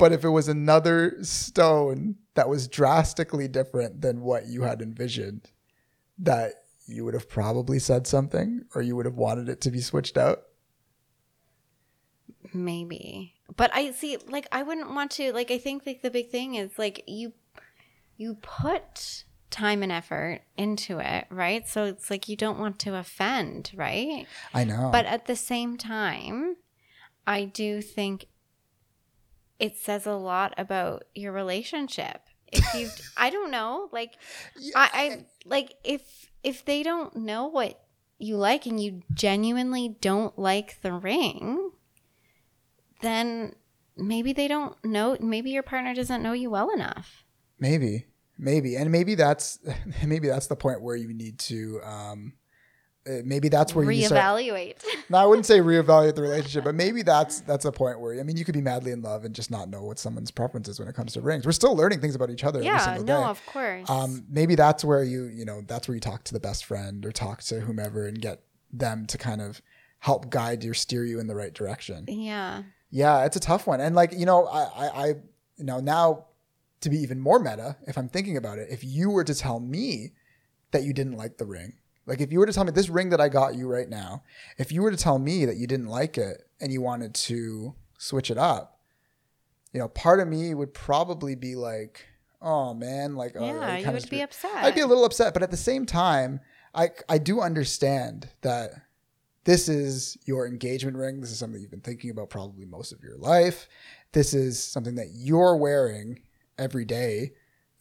But if it was another stone that was drastically different than what you had envisioned, that you would have probably said something, or you would have wanted it to be switched out. Maybe. But I see like I wouldn't want to like I think like the big thing is like you you put time and effort into it, right? So it's like you don't want to offend, right? I know. But at the same time, I do think it says a lot about your relationship. If you [laughs] I don't know, like I, I like if if they don't know what you like and you genuinely don't like the ring, then maybe they don't know maybe your partner doesn't know you well enough. Maybe, maybe, and maybe that's [laughs] maybe that's the point where you need to. Um, maybe that's where you start. Reevaluate. No, I wouldn't say [laughs] reevaluate the relationship, but maybe that's that's a point where I mean you could be madly in love and just not know what someone's preference is when it comes to rings. We're still learning things about each other every yeah, single no, day. of course. Um, maybe that's where you you know that's where you talk to the best friend or talk to whomever and get them to kind of help guide you, steer you in the right direction. yeah. Yeah, it's a tough one. And like, you know, I, I, I, you know, now to be even more meta, if I'm thinking about it, if you were to tell me that you didn't like the ring, like if you were to tell me this ring that I got you right now, if you were to tell me that you didn't like it and you wanted to switch it up, you know, part of me would probably be like, oh man, like, oh, Yeah, that you would be upset. I'd be a little upset, but at the same time, I I do understand that this is your engagement ring. This is something you've been thinking about probably most of your life. This is something that you're wearing every day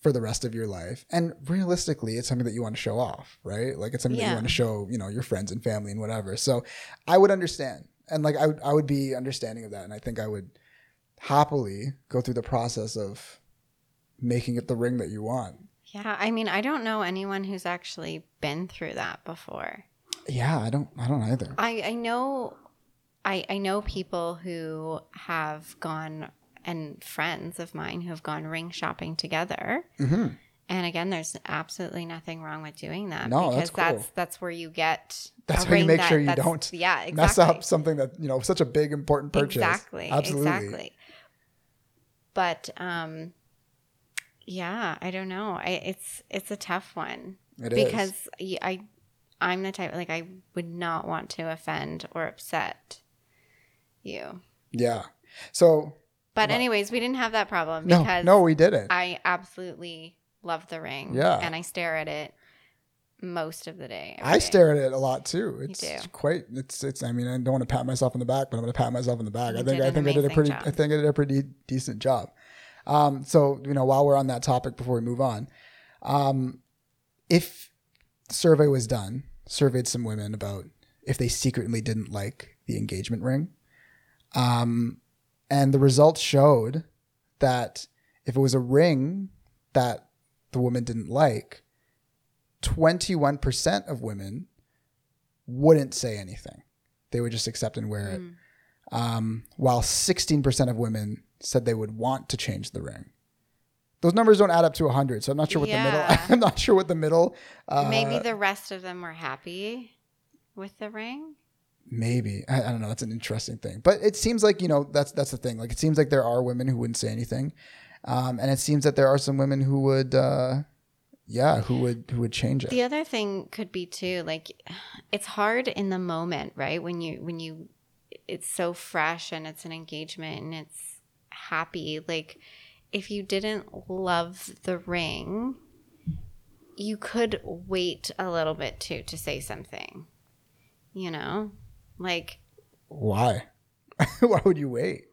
for the rest of your life. And realistically, it's something that you want to show off, right? Like it's something that you want to show, you know, your friends and family and whatever. So I would understand. And like I would I would be understanding of that. And I think I would happily go through the process of making it the ring that you want. Yeah, I mean, I don't know anyone who's actually been through that before. Yeah, I don't I don't either. I I know I, I know people who have gone and friends of mine who have gone ring shopping together. Mm-hmm. And again, there's absolutely nothing wrong with doing that No, because that's cool. that's that's where you get. That's how you make that- sure you don't Yeah, exactly. mess up something that you know such a big important purchase. Exactly. Absolutely. Exactly. But um, yeah, I don't know. I, it's it's a tough one It is. because I'm the type like I would not want to offend or upset you. Yeah. So But Well- anyways, we didn't have that problem no, because no, we didn't. I absolutely love the ring. Yeah. and I stare at it most of the day. I day. stare at it a lot too. It's do. quite. It's. It's. I mean, I don't want to pat myself on the back, but I'm going to pat myself on the back. You I think. I think I did a pretty. job. I think I did a pretty decent job. Um. So you know, while we're on that topic, before we move on, um, if survey was done, surveyed some women about if they secretly didn't like the engagement ring, um, and the results showed that if it was a ring that the woman didn't like, 21% of women wouldn't say anything. They would just accept and wear it. Mm. Um, while 16% of women said they would want to change the ring. Those numbers don't add up to 100, so I'm not sure what the middle. [laughs] I'm not sure what the middle. Uh, Maybe the rest of them were happy with the ring. Maybe I, I don't know. That's an interesting thing, but it seems like you know that's that's the thing. Like it seems like there are women who wouldn't say anything, um, and it seems that there are some women who would, uh, yeah, who would who would change it. The other thing could be too, like [sighs] it's hard in the moment, right? When you when you it's so fresh and it's an engagement and it's happy. Like if you didn't love the ring, you could wait a little bit too to say something. You know? Like Why? [laughs] Why would you wait?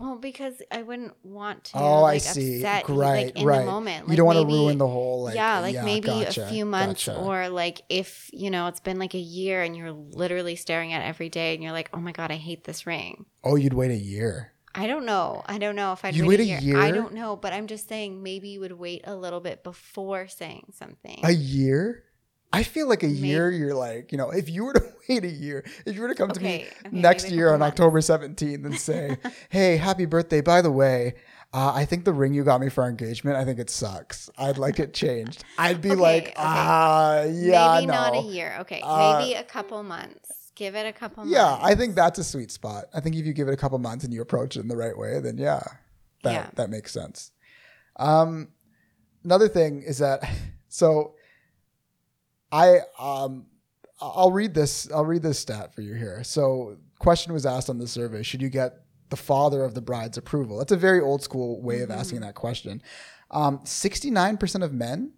well, because I wouldn't want to Oh, like I see. upset right, like in right. the moment. you don't want to ruin the whole like. yeah, like maybe gotcha, a few months gotcha. or like if, you know, it's been like a year and you're literally staring at it every day and you're like, "Oh my god, I hate this ring." Oh, you'd wait a year. I don't know. I don't know if I'd You'd wait, wait a a year. I don't know, but I'm just saying maybe you would wait a little bit before saying something. A year? I feel like a Maybe- year. You're like, you know, if you were to [laughs] wait a year, if you were to come to me Okay, okay, next year on. October 17th and say, [laughs] "Hey, happy birthday! By the way, uh, I think the ring you got me for our engagement, I think it sucks. I'd like it changed." I'd be [laughs] Okay, like, okay. "Ah, yeah, maybe no." not a year. Okay, Uh, maybe a couple months. Give it a couple Yeah, months. I think that's a sweet spot. I think if you give it a couple months and you approach it in the right way, then yeah, that Yeah. that makes sense. Um, another thing is that so I um I'll read this I'll read this stat for you here. So question was asked on the survey, should you get the father of the bride's approval? That's a very old school way of asking that question. Um, 69% of men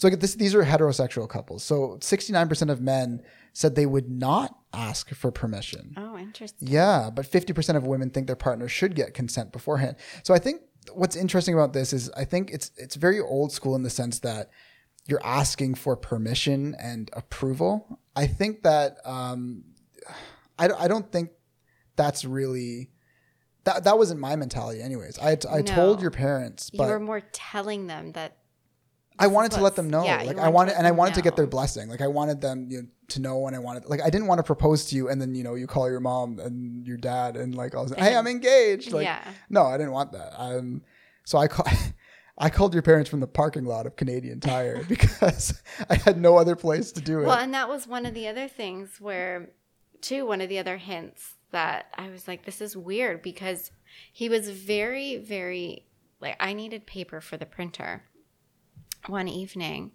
so this, these are heterosexual couples. So 69% of men said they would not ask for permission. Oh, interesting. Yeah, but 50% of women think their partner should get consent beforehand. So I think what's interesting about this is I think it's it's very old school in the sense that you're asking for permission and approval. I think that um, I, don't- I don't think that's really that that wasn't my mentality anyways. I I told your parents, but You were more telling them that I wanted to let them know. yeah, like I wanted to wanted, let and I wanted to get their blessing. Like I wanted them you know, to know, and I wanted, like I didn't want to propose to you, and then you know you call your mom and your dad, and like I was, like, hey, I'm [laughs] engaged. Like yeah. no, I didn't want that. Um, so I call, [laughs] I called your parents from the parking lot of Canadian Tire [laughs] because I had no other place to do it. Well, and that was one of the other things where, too, one of the other hints that I was like, this is weird because he was very, very, like, I needed paper for the printer one evening.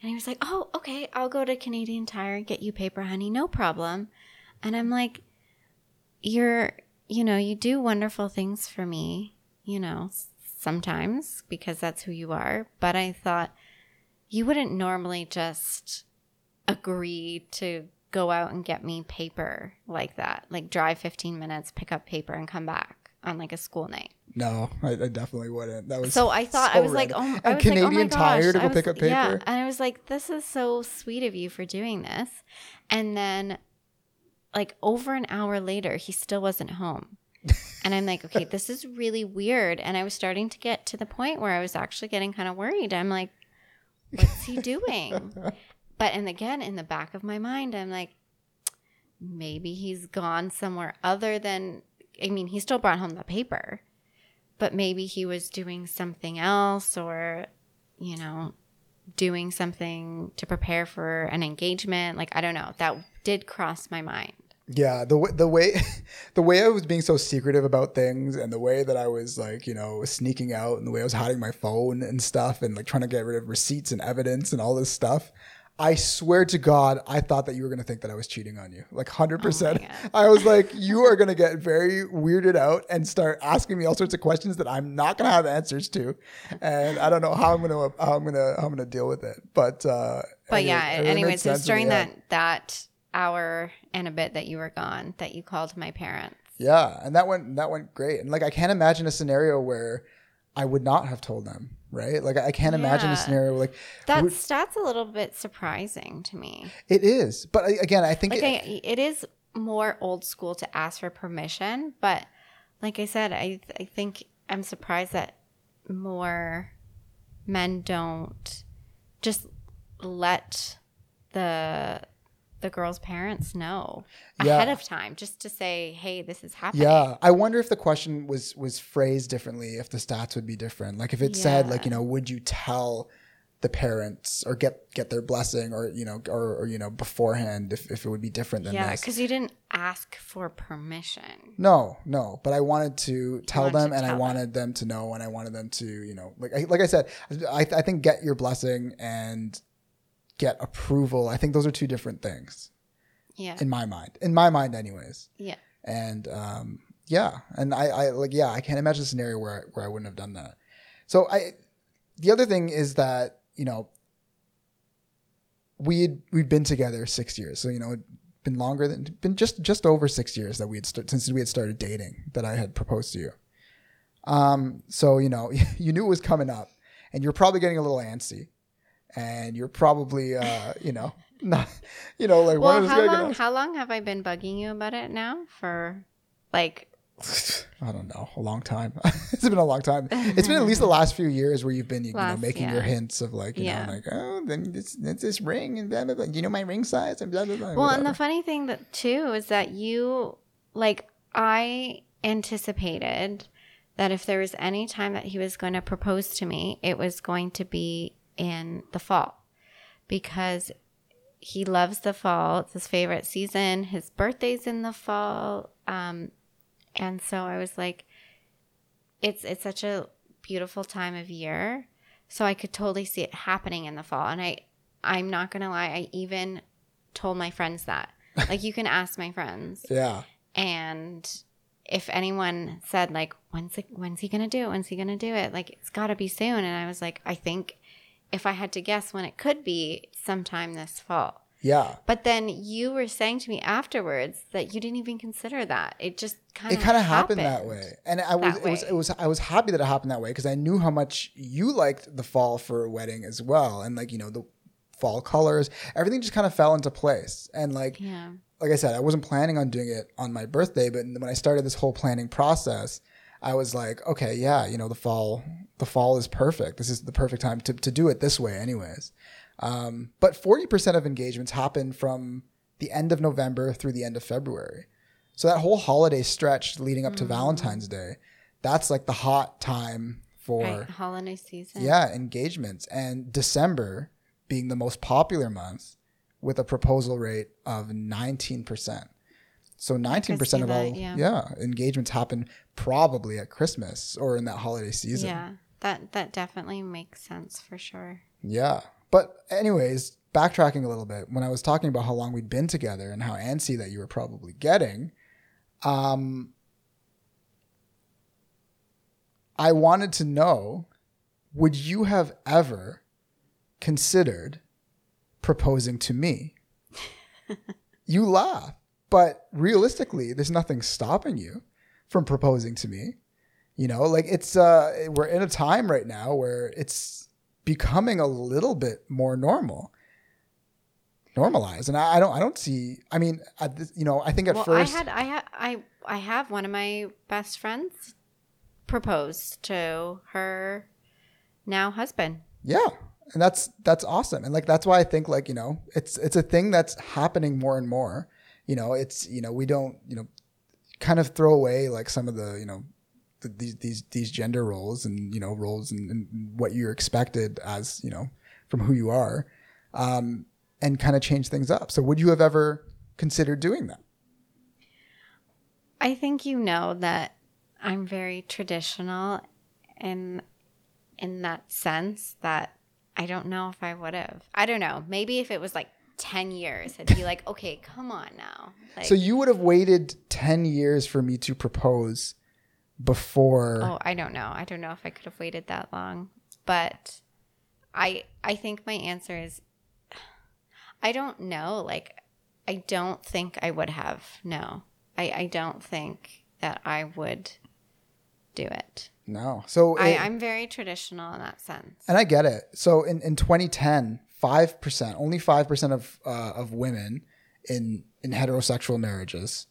And he was like, oh, okay, I'll go to Canadian Tire and get you paper, honey, no problem. And I'm like, you're, you know, you do wonderful things for me, you know, sometimes because that's who you are. But I thought, you wouldn't normally just agree to go out and get me paper like that, like drive 15 minutes, pick up paper, and come back on like a school night. no, I, I definitely wouldn't. That was So I thought so I was like, random. oh, I was like, oh Canadian. Tire to go was- pick up paper. Yeah, and I was like, this is so sweet of you for doing this. And then, like over an hour later, he still wasn't home. And I'm like, okay, this is really weird. And I was starting to get to the point where I was actually getting kind of worried. I'm like, what's he doing? [laughs] but and again, in the back of my mind, I'm like, maybe he's gone somewhere other than I mean, he still brought home the paper, but maybe he was doing something else or, you know, doing something to prepare for an engagement. Like, I don't know. That did cross my mind. Yeah, the way the way [laughs] the way I was being so secretive about things and the way that I was like, you know, sneaking out and the way I was hiding my phone and stuff and like trying to get rid of receipts and evidence and all this stuff. I swear to God, I thought that you were going to think that I was cheating on you. Like 100%. God. I was like, you are going to get very weirded out and start asking me all sorts of questions that I'm not going to have answers to. And I don't know how I'm going to how I'm going to how I'm going to deal with it. But uh But it- yeah, it really made anyways, it was sense in during that that hour and a bit that you were gone that you called my parents. Yeah, and that went that went great. And like I can't imagine a scenario where I would not have told them, right? Like I can't imagine a scenario like That's that's a little bit surprising to me. it is. But I- again, I think Like it, I, it is more old school to ask for permission, but like I said, I I think I'm surprised that more men don't just let the the girl's parents know Yeah. ahead of time just to say, "Hey, this is happening." yeah, I wonder if the question was was phrased differently, if the stats would be different. Like if it said like, you know, would you tell the parents or get get their blessing or you know or, or you know beforehand if, if it would be different than Yeah, because you didn't ask for permission. No, no, but I wanted to tell wanted to them, and I tell them. wanted them to know, and I wanted them to, you know, like I, like I said, I, I think get your blessing and get approval. I think those are two different things Yeah, in my mind, in my mind, anyways. yeah, And um, yeah, and I, I like, yeah, I can't imagine a scenario where I, where I wouldn't have done that. So I, the other thing is that you know, we'd we'd been together six years, so you know, been longer than been just just over six years that we had st- since we had started dating that I had proposed to you. Um, so you know, [laughs] you knew it was coming up, and you're probably getting a little antsy, and you're probably uh, you know, [laughs] not, you know, like Well, how long? How long have I been bugging you about it now? For like, [sighs] I don't know, a long time. [laughs] it's been a long time. It's been at least the [laughs] last few years where you've been, you, know, Last- making your hints of like, you Yeah. know, like, oh, then it's, it's this ring and blah, blah, blah. Do you know my ring size and blah, blah, blah. well, and the funny thing that too is that you like I anticipated that if there was any time that he was going to propose to me, it was going to be in the fall because he loves the fall. It's his favorite season. His birthday's in the fall. Um, and so I was like, it's it's such a beautiful time of year. So I could totally see it happening in the fall. And I I'm not gonna lie, I even told my friends that. Like you can [laughs] ask my friends. yeah. And if anyone said like, when's it, when's he gonna do it? When's he gonna do it? Like it's gotta be soon. And I was like, I think if I had to guess when it could be, sometime this fall. Yeah. But then you were saying to me afterwards that you didn't even consider that. It just kind of It kind of happened that way. And I was, that it was, it was, I was happy that it happened that way because I knew how much you liked the fall for a wedding as well. And like, you know, the fall colors, everything just kind of fell into place. And like, Yeah. like I said, I wasn't planning on doing it on my birthday, but when I started this whole planning process, I was like, okay, yeah, you know, the fall, the fall is perfect. This is the perfect time to, to do it this way, anyways. Um, but 40% of engagements happen from the end of November through the end of February. So that whole holiday stretch leading up to Valentine's Day, that's like the hot time for Right. Holiday season. yeah, engagements. And December being the most popular month with a proposal rate of 19%. So 19% of all that, yeah. yeah. engagements happen probably at Christmas or in that holiday season. Yeah. That that definitely makes sense for sure. Yeah. But anyways, backtracking a little bit, when I was talking about how long we'd been together and how antsy that you were probably getting, um I wanted to know would you have ever considered proposing to me? [laughs] you laugh, but realistically, there's nothing stopping you from proposing to me. You know, like it's uh we're in a time right now where it's becoming a little bit more normal. Normalized. And I, I don't I don't see I mean, at this, you know, I think at well, first I had I ha- I I have one of my best friends propose to her now husband. Yeah. And that's that's awesome. And like that's why I think like, you know, it's it's a thing that's happening more and more. you know, it's you know we don't you know kind of throw away like some of the you know the, these these these gender roles and you know roles and, and what you're expected as you know from who you are, um, and kind of change things up. So would you have ever considered doing that? I think you know that I'm very traditional in in that sense that I don't know if I would have. I don't know. Maybe if it was like 10 years, I'd be like, okay, come on now. Like, So you would have waited 10 years for me to propose before oh, I don't know. I don't know if I could have waited that long. But I I think my answer is I don't know. Like I don't think I would have. No. I, I don't think that I would do it. no. So I, i'm very traditional in that sense. and I get it. So in, in 2010, 5%, only 5% of uh, of women in in heterosexual marriages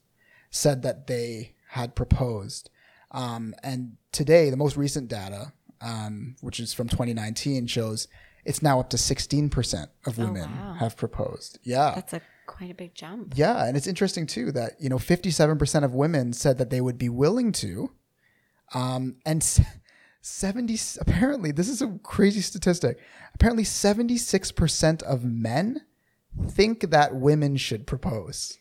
said that they had proposed. Um, and today, the most recent data, um, which is from 2019, shows it's now up to 16% of women wow. have proposed. Yeah. That's a quite a big jump. Yeah, and it's interesting too that you know 57% of women said that they would be willing to, um, and 70 apparently this is a crazy statistic. Apparently, 76% of men think that women should propose.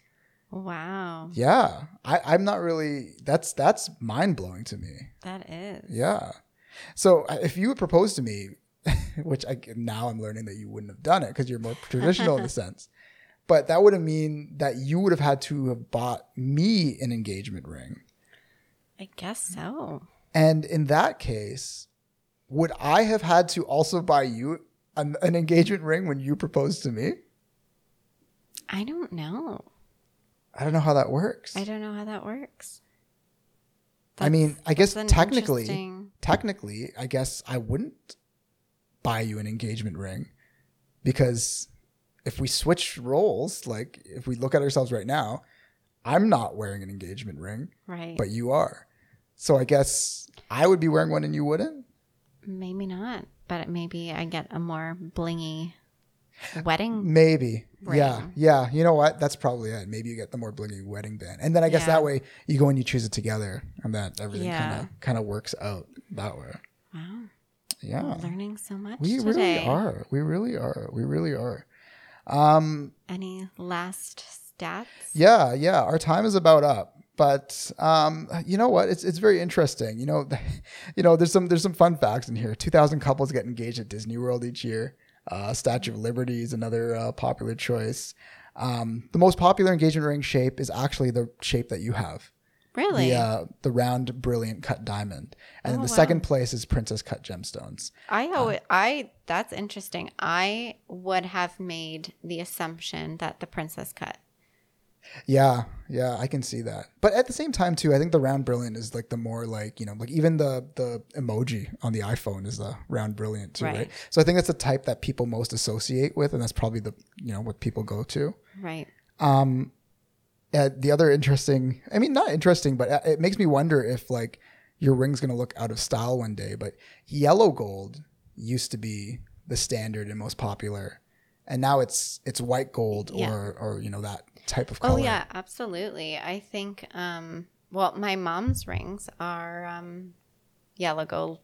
Wow. Yeah, I, I'm not really. That's that's mind blowing to me. That is. Yeah. So if you would propose to me, [laughs] which I now I'm learning that you wouldn't have done it because you're more traditional in the [laughs] sense, but that would have mean that you would have had to have bought me an engagement ring, I guess so. And in that case, would I have had to also buy you an, an engagement ring when you proposed to me? I don't know. I don't know how that works. I don't know how that works. I mean, I guess technically, interesting- technically, I guess I wouldn't buy you an engagement ring because if we switch roles, like if we look at ourselves right now, I'm not wearing an engagement ring, Right. but you are. So I guess I would be wearing one and you wouldn't. maybe not. But maybe I get a more blingy wedding. Maybe. Yeah. Ring. Yeah. You know what? That's probably it. Maybe you get the more blingy wedding band. And then I guess Yeah. that way you go and you choose it together and that everything Yeah. kind of kind of works out that way. Wow. Yeah. Learning so much We today. really are. We really are. We really are. Um, Any last stats? yeah, yeah. Our time is about up. But um, you know what? It's it's very interesting. You know, [laughs] you know. There's some there's some fun facts in here. Two thousand couples get engaged at Disney World each year. Uh, Statue of Liberty is another uh, popular choice. Um, the most popular engagement ring shape is actually the shape that you have. Really? The uh, the round, brilliant cut diamond, and then Oh, the wow. second place is princess cut gemstones. I always, I that's interesting. I would have made the assumption that the princess cut. Yeah, yeah, I can see that. But at the same time, too, I think the round brilliant is like the more like you know, like even the the emoji on the iPhone is the round brilliant too, right? Right. So I think that's the type that people most associate with, and that's probably the you know what people go to. Right. Um, uh, the other interesting, I mean, not interesting, but uh, it makes me wonder if like your ring's gonna look out of style one day. But yellow gold used to be the standard and most popular, and now it's it's white gold Yeah. or or you know that type of color. Oh yeah, absolutely. I think um well, my mom's rings are um yellow gold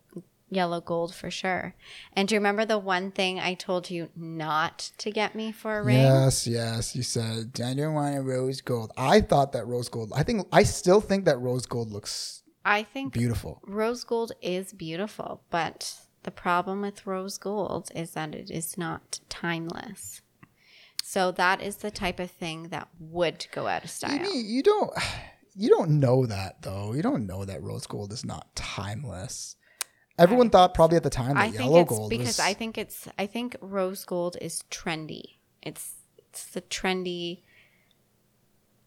yellow gold for sure. And do you remember the one thing I told you not to get me for a ring? Yes, yes. You said I don't want a rose gold. I thought that rose gold. I think I still think that rose gold looks I think beautiful. rose gold is beautiful, but the problem with rose gold is that it is not timeless. So that is the type of thing that would go out of You, style. mean- you don't [sighs] you don't know that though. You don't know that rose gold is not timeless. Everyone thought probably at the time that I think yellow it's gold because was I think it's I think rose gold is trendy. It's it's the trendy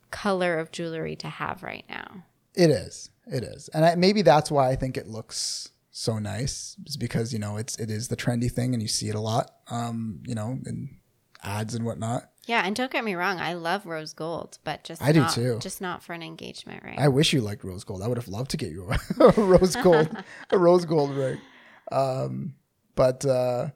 color of jewelry to have right now. it is. It is. And I, maybe that's why I think it looks so nice is because, you know, it's it is the trendy thing and you see it a lot um, you know, in ads and whatnot. Yeah, and don't get me wrong, I love rose gold, but just I do too. Just not for an engagement ring. I wish you liked rose gold. I would have loved to get you a, [laughs] rose gold, [laughs] a rose gold ring. Um, but uh,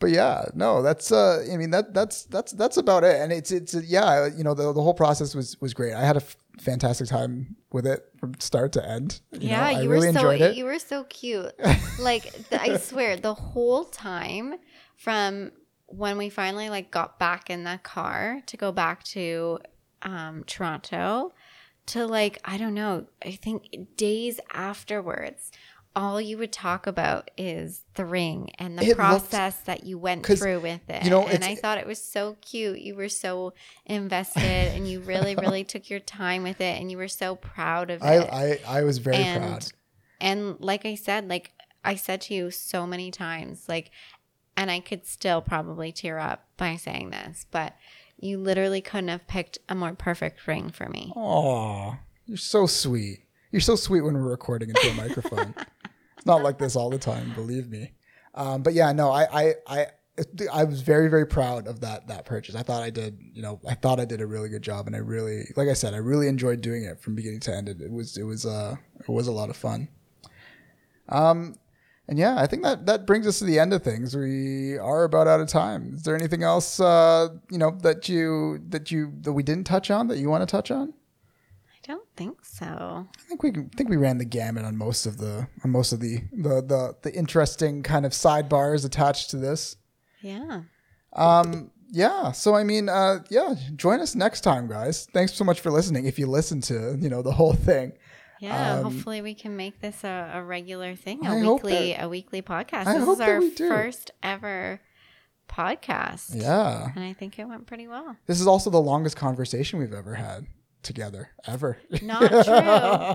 but yeah, no, that's uh, I mean that that's that's that's about it. And it's it's yeah, you know, the the whole process was was great. I had a f- fantastic time with it from start to end. You yeah, know, you really were so enjoyed it. you were so cute. [laughs] like I swear, the whole time from when we finally like got back in the car to go back to um, Toronto to like I don't know, I think days afterwards. All you would talk about is the ring and the It looked- process that you went through with it. you know, and I thought it was so cute. You were so invested and you really, [laughs] really took your time with it and you were so proud of it I, I I was very and proud. and like i said like i said to you so many times like and i could still probably tear up by saying this but you literally couldn't have picked a more perfect ring for me Oh, you're so sweet. You're so sweet when we're recording into a microphone. it's not like this all the time, believe me. Um, but yeah, no, I, I, I, I was very, very proud of that that purchase. I thought I did, you know, I thought I did a really good job, and I really, like I said, I really enjoyed doing it from beginning to end. It, it was, it was, uh, it was a lot of fun. Um, and yeah, I think that that brings us to the end of things. We are about out of time. Is there anything else, uh, you know, that you that you that we didn't touch on that you want to touch on? i don't think so I think we can, I think we ran the gamut on most of the on most of the the the, the interesting kind of sidebars attached to this. yeah Um, yeah. So I mean, uh, yeah. Join us next time, guys. Thanks so much for listening. If you listen to you know the whole thing, yeah Um, hopefully we can make this a, a regular thing I a hope weekly a weekly podcast I this is our first ever podcast yeah. and i think it went pretty well This is also the longest conversation we've ever had together ever. not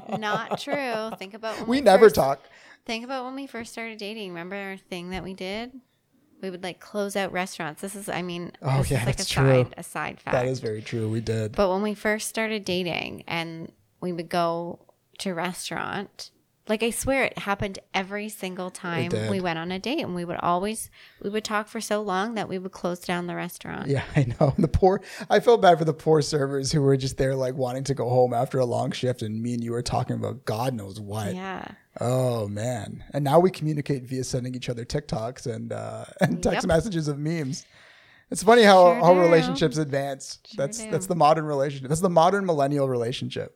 true [laughs] not true think about when we never first- talk. Think about when we first started dating. Remember our thing that we did? We would like close out restaurants. This is, I mean, Oh, yeah, like that's a true. side, a side fact. That is very true. We did. But when we first started dating and we would go to restaurant, like I swear it happened every single time we went on a date and we would always we would talk for so long that we would close down the restaurant. Yeah, I know. [laughs] The poor I felt bad for the poor servers who were just there like wanting to go home after a long shift and me and you were talking about God knows what. Yeah. Oh man. And now we communicate via sending each other TikToks and uh [laughs] and text Yep. messages of memes. It's funny how, Sure how do. relationships advance. Sure that's do. that's the modern relationship. That's the modern millennial relationship.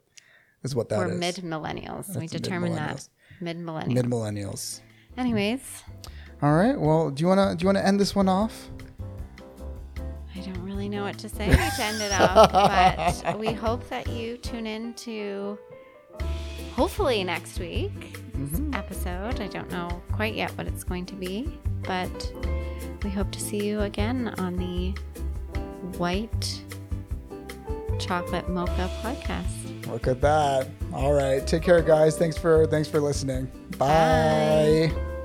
Is what that We're mid millennials. We determined that. Mid millennials. Mid millennials. Anyways, All right. Well, do you wanna do you wanna end this one off? I don't really know what to say to end it off, [laughs] but we hope that you tune in to hopefully next week mm-hmm. episode. I don't know quite yet what it's going to be, but we hope to see you again on the White Chocolate Mocha podcast. Look at that. All right. Take care, guys. Thanks for thanks for listening. Bye. Bye.